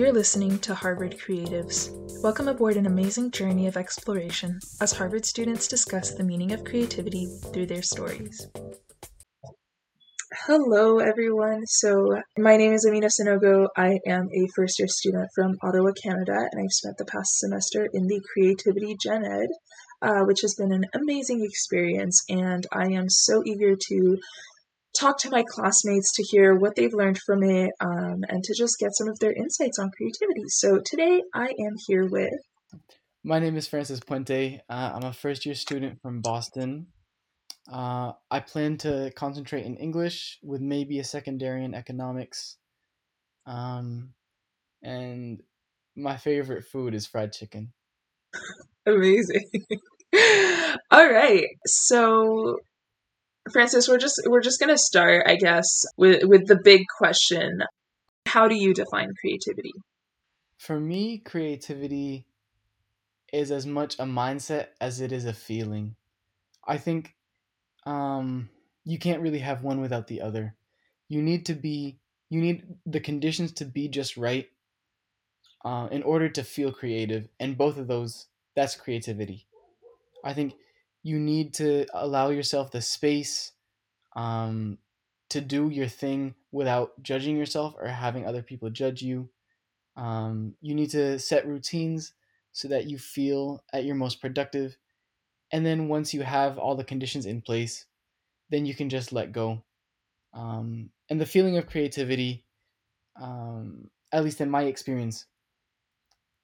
You're listening to Harvard Creatives. Welcome aboard an amazing journey of exploration as Harvard students discuss the meaning of creativity through their stories. Hello, everyone. So, my name is Amina Sanogo. I am a first year student from Ottawa, Canada, and I've spent the past semester in the Creativity Gen Ed, uh, which has been an amazing experience. And I am so eager to talk to my classmates to hear what they've learned from it um, and to just get some of their insights on creativity. So today I am here with. My name is Francis Puente. Uh, I'm a first year student from Boston. Uh, I plan to concentrate in English with maybe a secondary in economics. Um, and my favorite food is fried chicken. Amazing. All right. So Francis, we're just we're just gonna start, I guess, with with the big question. How do you define creativity? For me, creativity is as much a mindset as it is a feeling. I think um, you can't really have one without the other. You need to be you need the conditions to be just right uh, in order to feel creative, and both of those that's creativity. I think you need to allow yourself the space um, to do your thing without judging yourself or having other people judge you. Um, you need to set routines so that you feel at your most productive. And then once you have all the conditions in place, then you can just let go. Um, and the feeling of creativity, um, at least in my experience,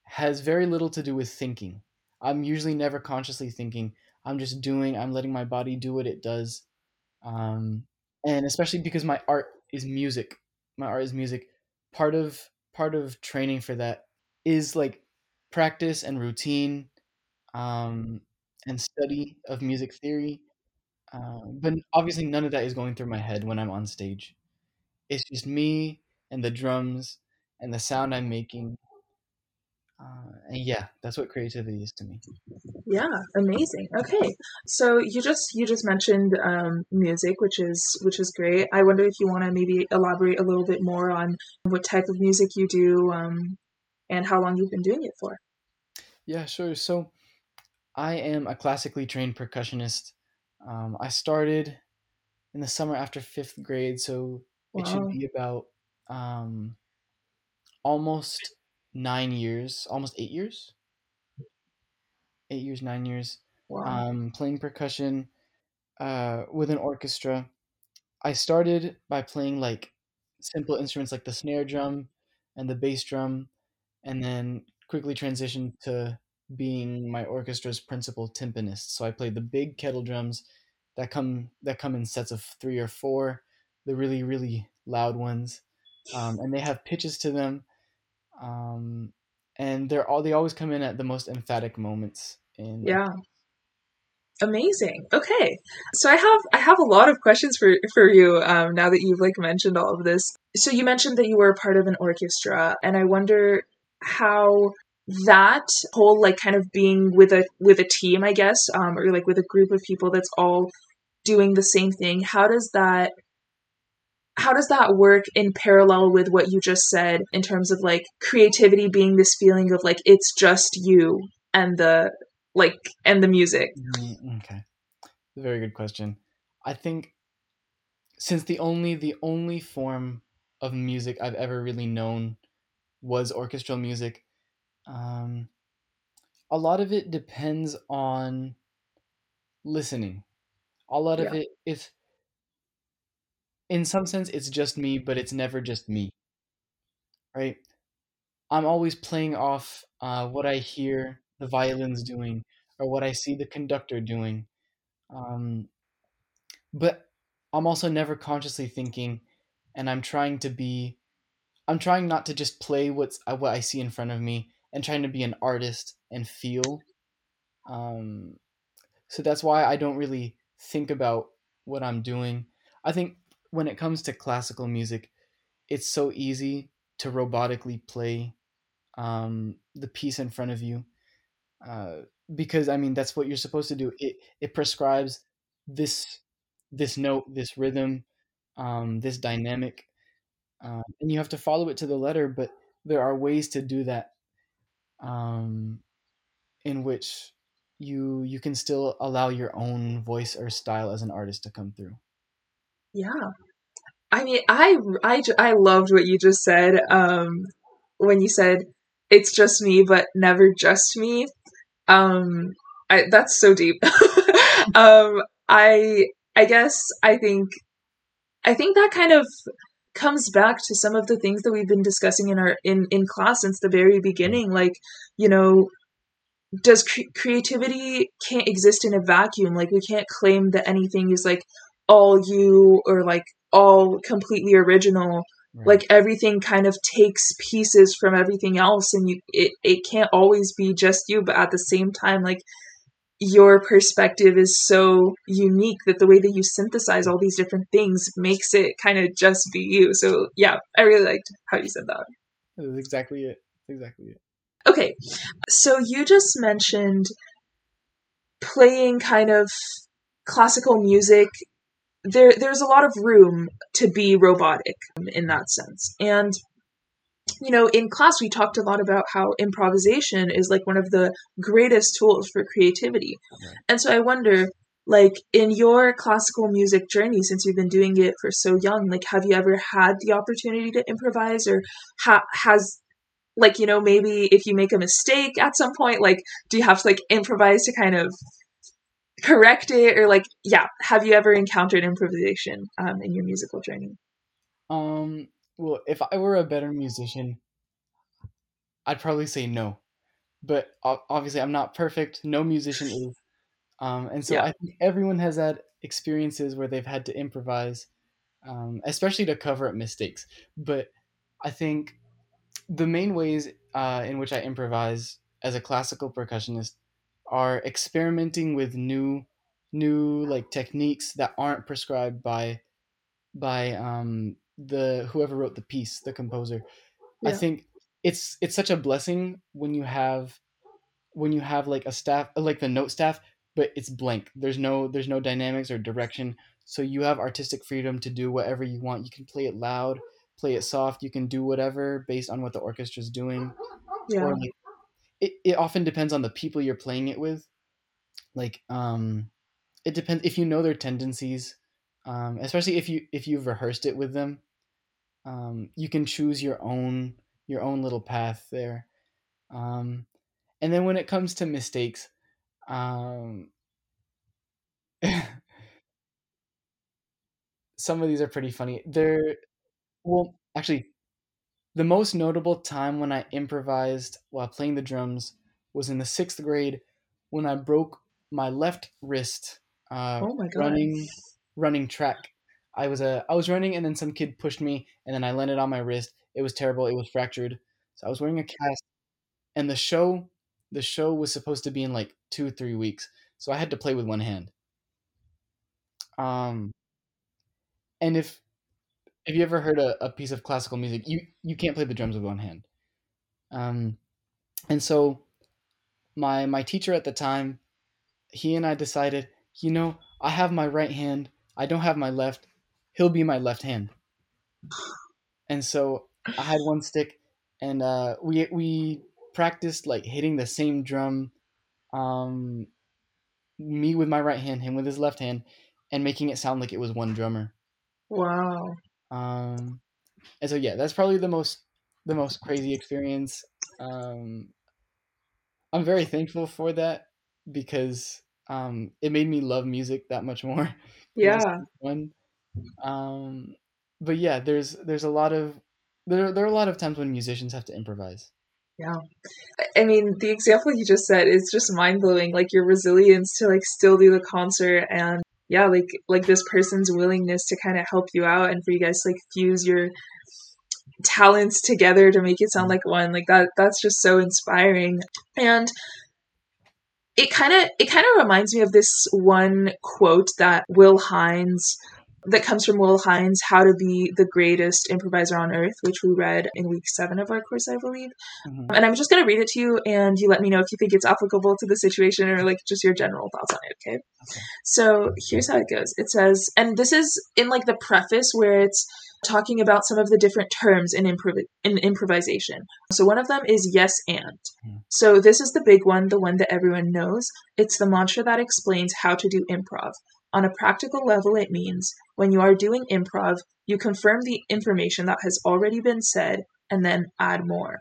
has very little to do with thinking. I'm usually never consciously thinking, I'm just doing. I'm letting my body do what it does, um, and especially because my art is music. My art is music. Part of part of training for that is like practice and routine, um, and study of music theory. Uh, but obviously, none of that is going through my head when I'm on stage. It's just me and the drums and the sound I'm making uh, and yeah, that's what creativity is to me. Yeah, amazing. Okay, so you just you just mentioned um, music, which is which is great. I wonder if you want to maybe elaborate a little bit more on what type of music you do um, and how long you've been doing it for. Yeah, sure. So I am a classically trained percussionist. Um, I started in the summer after fifth grade, so wow. it should be about um, almost nine years, almost eight years. Eight years, nine years. Wow. Um, playing percussion uh, with an orchestra. I started by playing like simple instruments like the snare drum and the bass drum, and then quickly transitioned to being my orchestra's principal timpanist. So I played the big kettle drums that come that come in sets of three or four, the really really loud ones, um, and they have pitches to them um, and they're all they always come in at the most emphatic moments. In yeah, amazing. Okay, so I have I have a lot of questions for for you um, now that you've like mentioned all of this. So you mentioned that you were a part of an orchestra, and I wonder how that whole like kind of being with a with a team, I guess, um, or like with a group of people that's all doing the same thing. How does that how does that work in parallel with what you just said in terms of like creativity being this feeling of like it's just you and the like and the music? Mm, okay. Very good question. I think since the only the only form of music i've ever really known was orchestral music um a lot of it depends on listening. A lot of yeah. it is in some sense it's just me but it's never just me. Right? I'm always playing off uh, what i hear the violins doing or what i see the conductor doing. Um, but i'm also never consciously thinking and i'm trying to be i'm trying not to just play what's uh, what i see in front of me and trying to be an artist and feel. Um, so that's why i don't really think about what i'm doing. I think when it comes to classical music, it's so easy to robotically play um, the piece in front of you uh, because I mean that's what you're supposed to do. It it prescribes this this note, this rhythm, um, this dynamic, uh, and you have to follow it to the letter. But there are ways to do that um, in which you you can still allow your own voice or style as an artist to come through yeah i mean i i, I loved what you just said um when you said it's just me but never just me. Um I, that's so deep. Um i i guess i think i think that kind of comes back to some of the things that we've been discussing in our in in class since the very beginning like you know does cre- creativity can't exist in a vacuum like we can't claim that anything is like all you or like all completely original right. like everything kind of takes pieces from everything else and you it, it can't always be just you but at the same time like your perspective is so unique that the way that you synthesize all these different things makes it kind of just be you. So yeah, I really liked how you said that. That's exactly it. exactly it. Okay, so you just mentioned playing kind of classical music. There, there's a lot of room to be robotic um, in that sense, and you know, in class, we talked a lot about how improvisation is like one of the greatest tools for creativity. Right. And so I wonder, like, in your classical music journey, since you've been doing it for so young, like, have you ever had the opportunity to improvise or ha- has, like, you know, maybe if you make a mistake at some point, like, do you have to, like, improvise to kind of correct it or like yeah have you ever encountered improvisation um, in your musical training um well, if I were a better musician, I'd probably say no. But obviously, I'm not perfect. No musician is. Um, and so yeah. I think everyone has had experiences where they've had to improvise, um, especially to cover up mistakes. But I think the main ways uh, in which I improvise as a classical percussionist are experimenting with new, new like techniques that aren't prescribed by, by um, the whoever wrote the piece, the composer. Yeah. I think it's it's such a blessing when you have when you have like a staff like the note staff but it's blank there's no there's no dynamics or direction so you have artistic freedom to do whatever you want you can play it loud play it soft you can do whatever based on what the orchestra's doing yeah. or like it, it often depends on the people you're playing it with. Like um it depends if you know their tendencies um especially if you if you've rehearsed it with them um, you can choose your own your own little path there. Um, and then when it comes to mistakes um, some of these are pretty funny. They're well actually the most notable time when i improvised while playing the drums was in the sixth grade when i broke my left wrist uh, oh my running running track I was a uh, I was running and then some kid pushed me and then I landed on my wrist. It was terrible. It was fractured. So I was wearing a cast and the show the show was supposed to be in like 2 3 weeks. So I had to play with one hand. Um and if have you ever heard a, a piece of classical music, you you can't play the drums with one hand. Um and so my my teacher at the time, he and I decided, you know, I have my right hand, I don't have my left he'll be my left hand. And so I had one stick, and uh, we we practiced like hitting the same drum, um, me with my right hand, him with his left hand, and making it sound like it was one drummer. Wow. Um, and so yeah, that's probably the most the most crazy experience. Um, I'm very thankful for that because um, it made me love music that much more. Yeah. Um, but yeah, there's there's a lot of there there are a lot of times when musicians have to improvise. Yeah. I mean, the example you just said is just mind blowing. Like your resilience to like still do the concert and yeah, like like this person's willingness to kind of help you out and for you guys to like fuse your talents together to make it sound like one. Like that that's just so inspiring. And it kind of it kind of reminds me of this one quote that Will Hines that comes from Will Hines, How to Be the Greatest Improviser on Earth, which we read in week seven of our course, I believe. Mm-hmm. And I'm just going to read it to you, and you let me know if you think it's applicable to the situation or like just your general thoughts on it, okay? okay. So here's how it goes it says, and this is in like the preface where it's talking about some of the different terms in, improv- in improvisation. So one of them is yes and. Hmm. So this is the big one, the one that everyone knows. It's the mantra that explains how to do improv. On a practical level, it means when you are doing improv, you confirm the information that has already been said and then add more.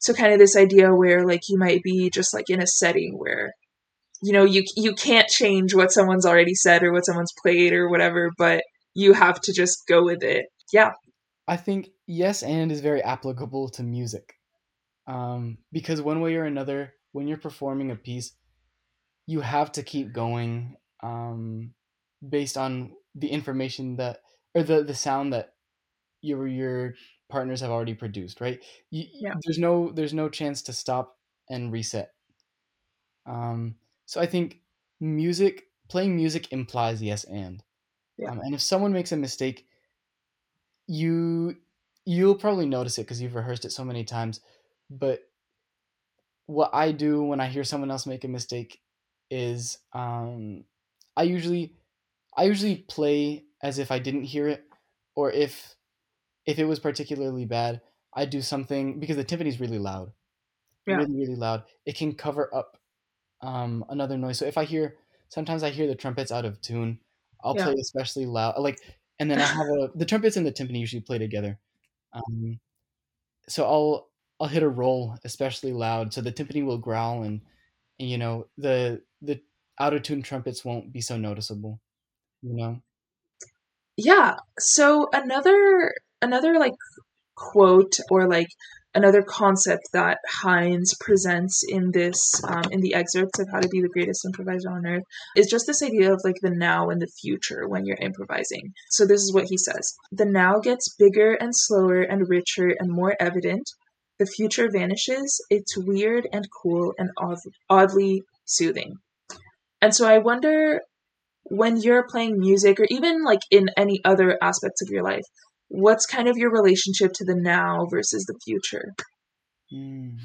So kind of this idea where like you might be just like in a setting where you know you you can't change what someone's already said or what someone's played or whatever, but you have to just go with it. Yeah. I think yes and is very applicable to music. Um, because one way or another, when you're performing a piece, you have to keep going um, based on the information that or the the sound that your your partners have already produced, right? You, Yeah. There's no there's no chance to stop and reset. Um, so I think music playing music implies yes and. Yeah. Um, and if someone makes a mistake, you you'll probably notice it because you've rehearsed it so many times. But what I do when I hear someone else make a mistake is um, I usually I usually play as if I didn't hear it, or if if it was particularly bad, I do something because the timpani is really loud, Yeah. really really loud. It can cover up um, another noise. So if I hear sometimes I hear the trumpets out of tune, I'll Yeah. play especially loud. Like and then I have a the trumpets and the timpani usually play together. Um, so I'll I'll hit a roll especially loud, so the timpani will growl and, and you know the the out of tune trumpets won't be so noticeable. You know. Yeah. So another another like quote or like another concept that Hines presents in this um, in the excerpts of How to Be the Greatest Improviser on Earth is just this idea of like the now and the future when you're improvising. So this is what he says: the now gets bigger and slower and richer and more evident. The future vanishes. It's weird and cool and odd- oddly soothing. And so I wonder when you're playing music or even like in any other aspects of your life, what's kind of your relationship to the now versus the future? Hmm.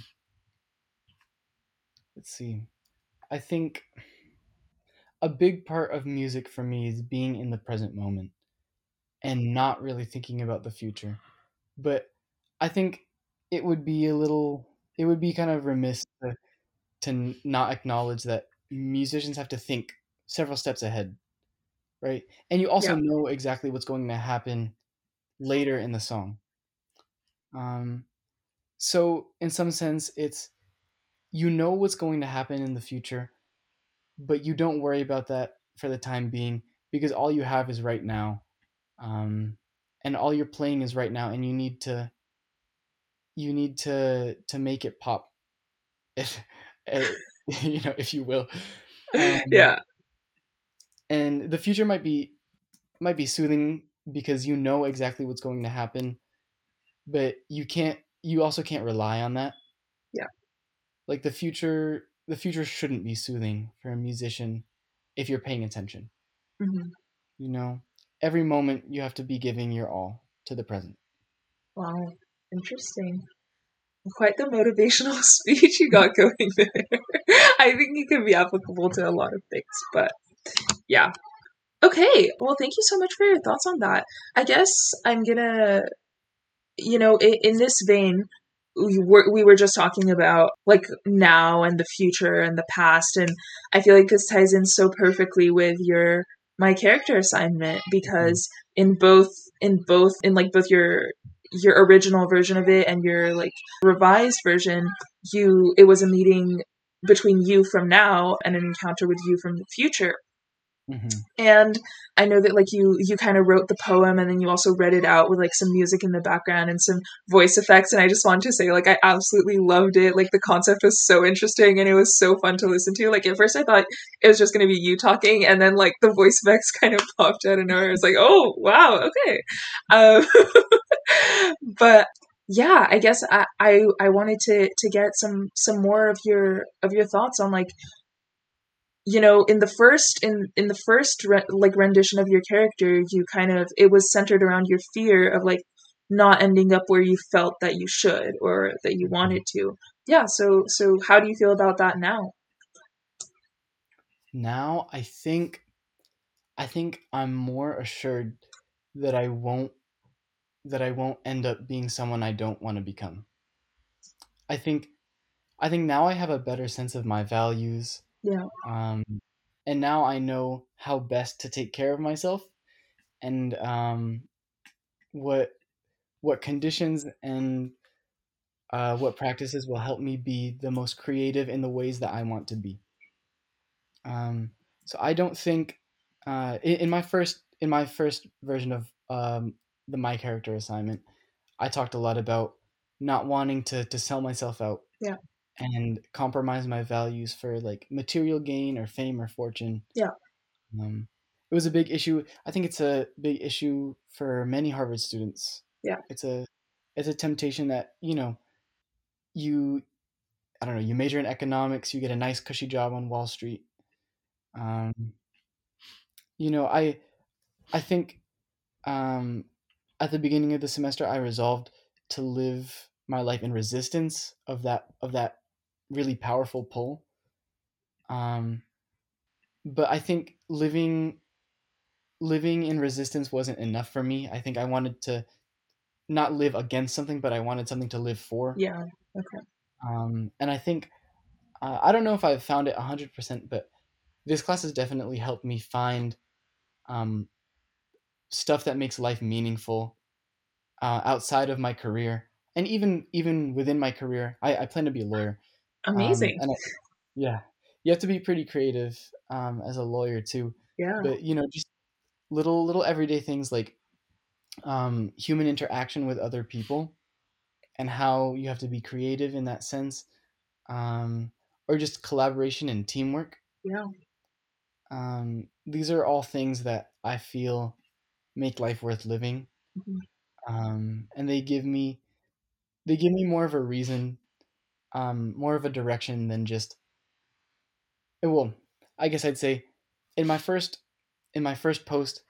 Let's see. I think a big part of music for me is being in the present moment and not really thinking about the future. But I think it would be a little, it would be kind of remiss to, to not acknowledge that musicians have to think several steps ahead, right? And you also Yeah. know exactly what's going to happen later in the song. Um, so in some sense, it's you know what's going to happen in the future, but you don't worry about that for the time being because all you have is right now, um, and all you're playing is right now, and you need to you need to to make it pop, if you know, if you will. Um, yeah. and the future might be might be soothing because you know exactly what's going to happen but you can't you also can't rely on that Yeah. like the future the future shouldn't be soothing for a musician if you're paying attention Mhm. you know every moment you have to be giving your all to the present Wow. Interesting. Quite the motivational speech you got going there. I think it can be applicable to a lot of things, but yeah. Okay. Well, thank you so much for your thoughts on that. I guess I'm gonna, you know, in, in this vein, we were, we were just talking about like now and the future and the past, and I feel like this ties in so perfectly with your my character assignment because in both in both in like both your your original version of it and your like revised version you it was a meeting between you from now and an encounter with you from the future. Mm-hmm. and i know that like you you kind of wrote the poem and then you also read it out with like some music in the background and some voice effects and i just wanted to say like i absolutely loved it. Like the concept was so interesting and it was so fun to listen to. Like at first i thought it was just going to be you talking and then like the voice effects kind of popped out of nowhere. I was like oh wow okay. Um but yeah i guess I, I i wanted to to get some some more of your of your thoughts on like you know in the first in in the first re- like rendition of your character you kind of it was centered around your fear of like not ending up where you felt that you should or that you wanted to. Yeah so so how do you feel about that now? Now i think i think i'm more assured that i won't that I won't end up being someone I don't want to become. I think I think now I have a better sense of my values. Yeah. Um, and now I know how best to take care of myself and um, what what conditions and uh, what practices will help me be the most creative in the ways that I want to be. Um, so I don't think uh, in, in, my first in my first version of um, the my character assignment, I talked a lot about not wanting to to sell myself out. Yeah. And compromise my values for like material gain or fame or fortune. Yeah. Um, it was a big issue. I think it's a big issue for many Harvard students. Yeah. It's a it's a temptation that, you know, you I don't know, you major in economics, you get a nice cushy job on Wall Street. Um, you know, I I think um, at the beginning of the semester I resolved to live my life in resistance of that of that really powerful pull. Um, but I think living living in resistance wasn't enough for me. I think I wanted to not live against something, but I wanted something to live for. Yeah. Okay. Um, and I think uh, I don't know if I've found it hundred percent, but this class has definitely helped me find um, stuff that makes life meaningful uh, outside of my career, and even even within my career. I, I plan to be a lawyer. Amazing. Um, I, yeah, you have to be pretty creative um, as a lawyer too. Yeah. But you know, just little little everyday things like um, human interaction with other people and how you have to be creative in that sense um, or just collaboration and teamwork yeah um, these are all things that i feel make life worth living mm-hmm. um, and they give me they give me more of a reason um, more of a direction than just well i guess i'd say in my first in my first post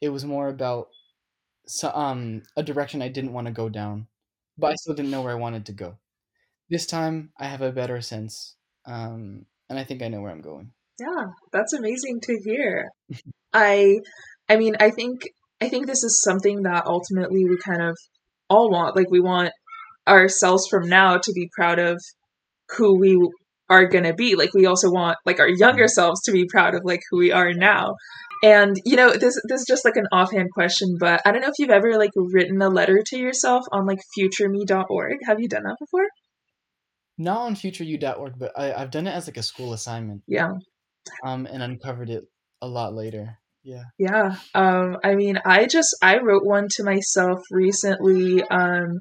it was more about so, um a direction i didn't want to go down but I still didn't know where I wanted to go. This time, I have a better sense, um, and I think I know where I'm going. Yeah, that's amazing to hear. I, I mean, I think I think this is something that ultimately we kind of all want. Like, we want ourselves from now to be proud of who we are going to be. Like, we also want like our younger selves to be proud of like who we are now. And you know, this this is just like an offhand question, but I don't know if you've ever like written a letter to yourself on like futureme.org. Have you done that before? Not on futureyou.org, but I, I've done it as like a school assignment. Yeah. Um, and uncovered it a lot later. Yeah. Yeah. Um, I mean, I just I wrote one to myself recently. Um,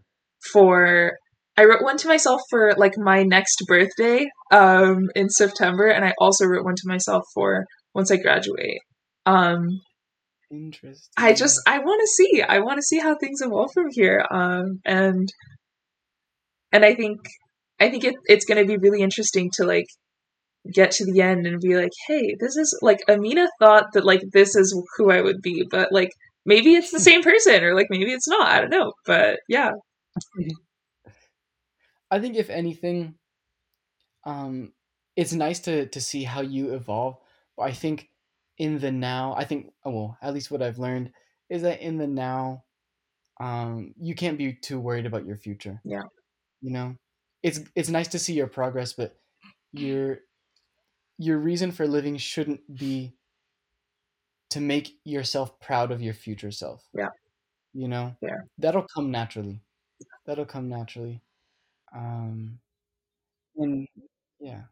for I wrote one to myself for like my next birthday. Um, in September, and I also wrote one to myself for once I graduate. Um, Interesting. I just I want to see I want to see how things evolve from here. Um, and and I think I think it, it's going to be really interesting to like get to the end and be like, hey, this is like Amina thought that like this is who I would be, but like maybe it's the same person or like maybe it's not. I don't know, but yeah. I think if anything, um, it's nice to to see how you evolve. But I think in the now, I think, oh, well, at least what I've learned is that in the now, um, you can't be too worried about your future. Yeah. You know, it's it's nice to see your progress, but your your reason for living shouldn't be to make yourself proud of your future self. Yeah. You know? Yeah. That'll come naturally. That'll come naturally. Um and yeah.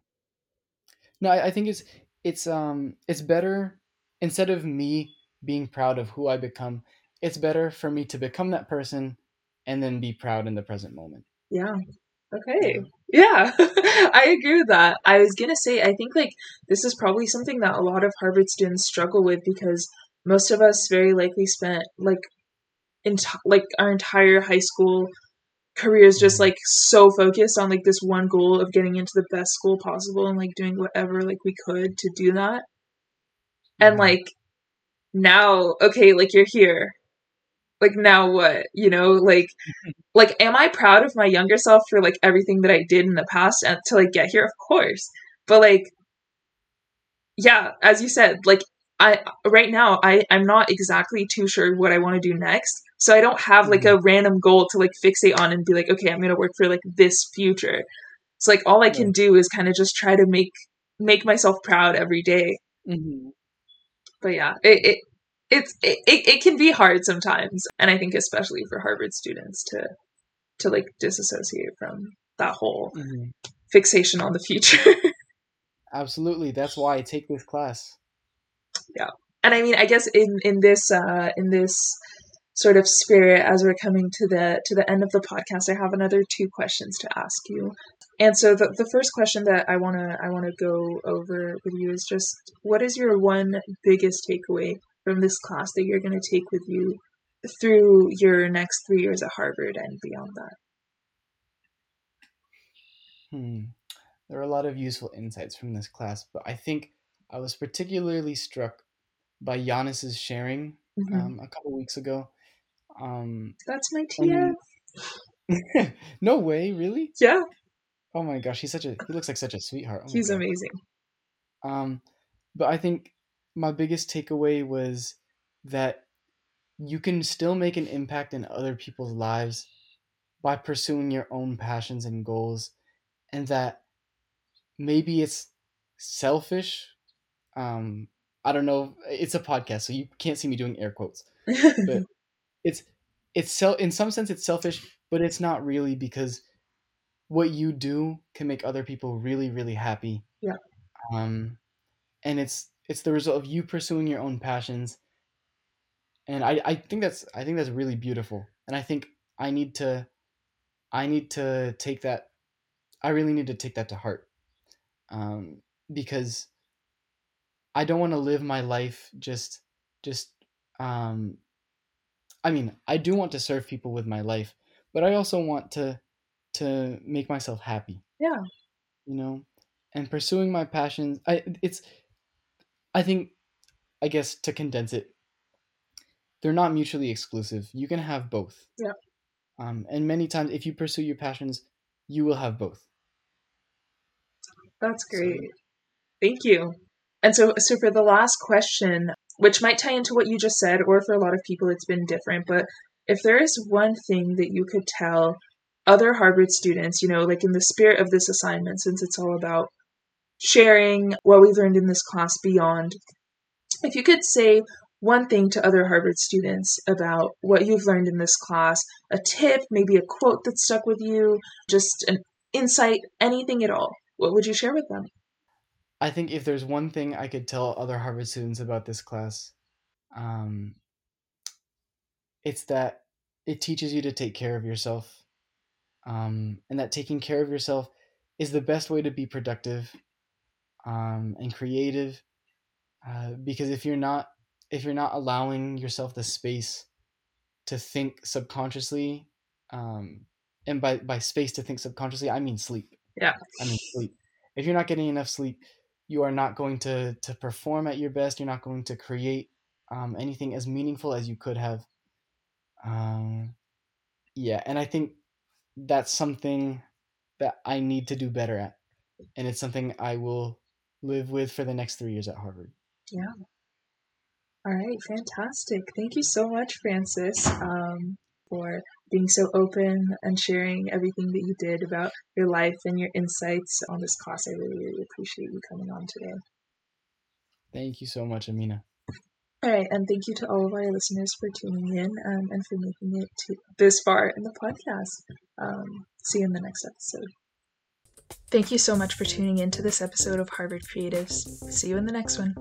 No, I, I think it's it's um it's better instead of me being proud of who I become, it's better for me to become that person and then be proud in the present moment. Yeah. Okay. Yeah, I agree with that. I was gonna say, I think like this is probably something that a lot of Harvard students struggle with because most of us very likely spent like in like our entire high school careers just like so focused on like this one goal of getting into the best school possible and like doing whatever like we could to do that. And mm-hmm. like now, okay, like you're here. Like now what? You know, like like am I proud of my younger self for like everything that I did in the past and to like get here? Of course. But like yeah, as you said, like I right now I I'm not exactly too sure what I want to do next. So I don't have like Mhm. a random goal to like fixate on and be like, okay, I'm going to work for like this future. It's like all I can do is kind of just try to make make myself proud every day. hmm But yeah, it, it it's it, it, can be hard sometimes and I think especially for Harvard students to to like disassociate from that whole hmm fixation on the future. Absolutely. That's why I take this class. Yeah. And I mean, I guess in in this uh, in this sort of spirit, as we're coming to the to the end of the podcast, I have another two questions to ask you. And so the the first question that I wanna I wanna go over with you is just what is your one biggest takeaway from this class that you're gonna take with you through your next three years at Harvard and beyond that? Hmm. There are a lot of useful insights from this class, but I think I was particularly struck by Giannis's sharing Mhm. um, a couple weeks ago. Um, That's my he- no way, really? Yeah, Oh my gosh, he's such a he looks like such a sweetheart. Oh he's God. amazing. Um, but I think my biggest takeaway was that you can still make an impact in other people's lives by pursuing your own passions and goals, and that maybe it's selfish. Um, I don't know. It's a podcast, so you can't see me doing air quotes. But it's it's sel- in some sense it's selfish, but it's not really because what you do can make other people really really happy. Yeah. Um, and it's it's the result of you pursuing your own passions. And I I think that's I think that's really beautiful. And I think I need to I need to take that I really need to take that to heart. Um, because I don't want to live my life just just um I mean, I do want to serve people with my life, but I also want to to make myself happy, yeah, you know? And pursuing my passions, I it's I think I guess to condense it, they're not mutually exclusive. You can have both. Yeah. Um, and many times if you pursue your passions, you will have both. that's So- great. Thank you. And so, so for the last question, which might tie into what you just said, or for a lot of people it's been different, but if there is one thing that you could tell other Harvard students, you know, like in the spirit of this assignment, since it's all about sharing what we've learned in this class beyond, if you could say one thing to other Harvard students about what you've learned in this class, a tip, maybe a quote that stuck with you, just an insight, anything at all, what would you share with them? I think if there's one thing I could tell other Harvard students about this class, um, it's that it teaches you to take care of yourself, um, and that taking care of yourself is the best way to be productive um, and creative. Uh, because if you're not if you're not allowing yourself the space to think subconsciously, um, and by by space to think subconsciously, I mean sleep. Yeah. I mean sleep. If you're not getting enough sleep, you are not going to to perform at your best. You're not going to create um, anything as meaningful as you could have. Um, yeah, and I think that's something that I need to do better at, and it's something I will live with for the next three years at Harvard. Yeah. All right, fantastic. Thank you so much, Francis, um, for being so open and sharing everything that you did about your life and your insights on this class. I really, really appreciate you coming on today. Thank you so much, Amina. All right, and thank you to all of our listeners for tuning in um, and for making it to this far in the podcast. Um, see you in the next episode. Thank you so much for tuning in to this episode of Harvard Creatives. See you in the next one.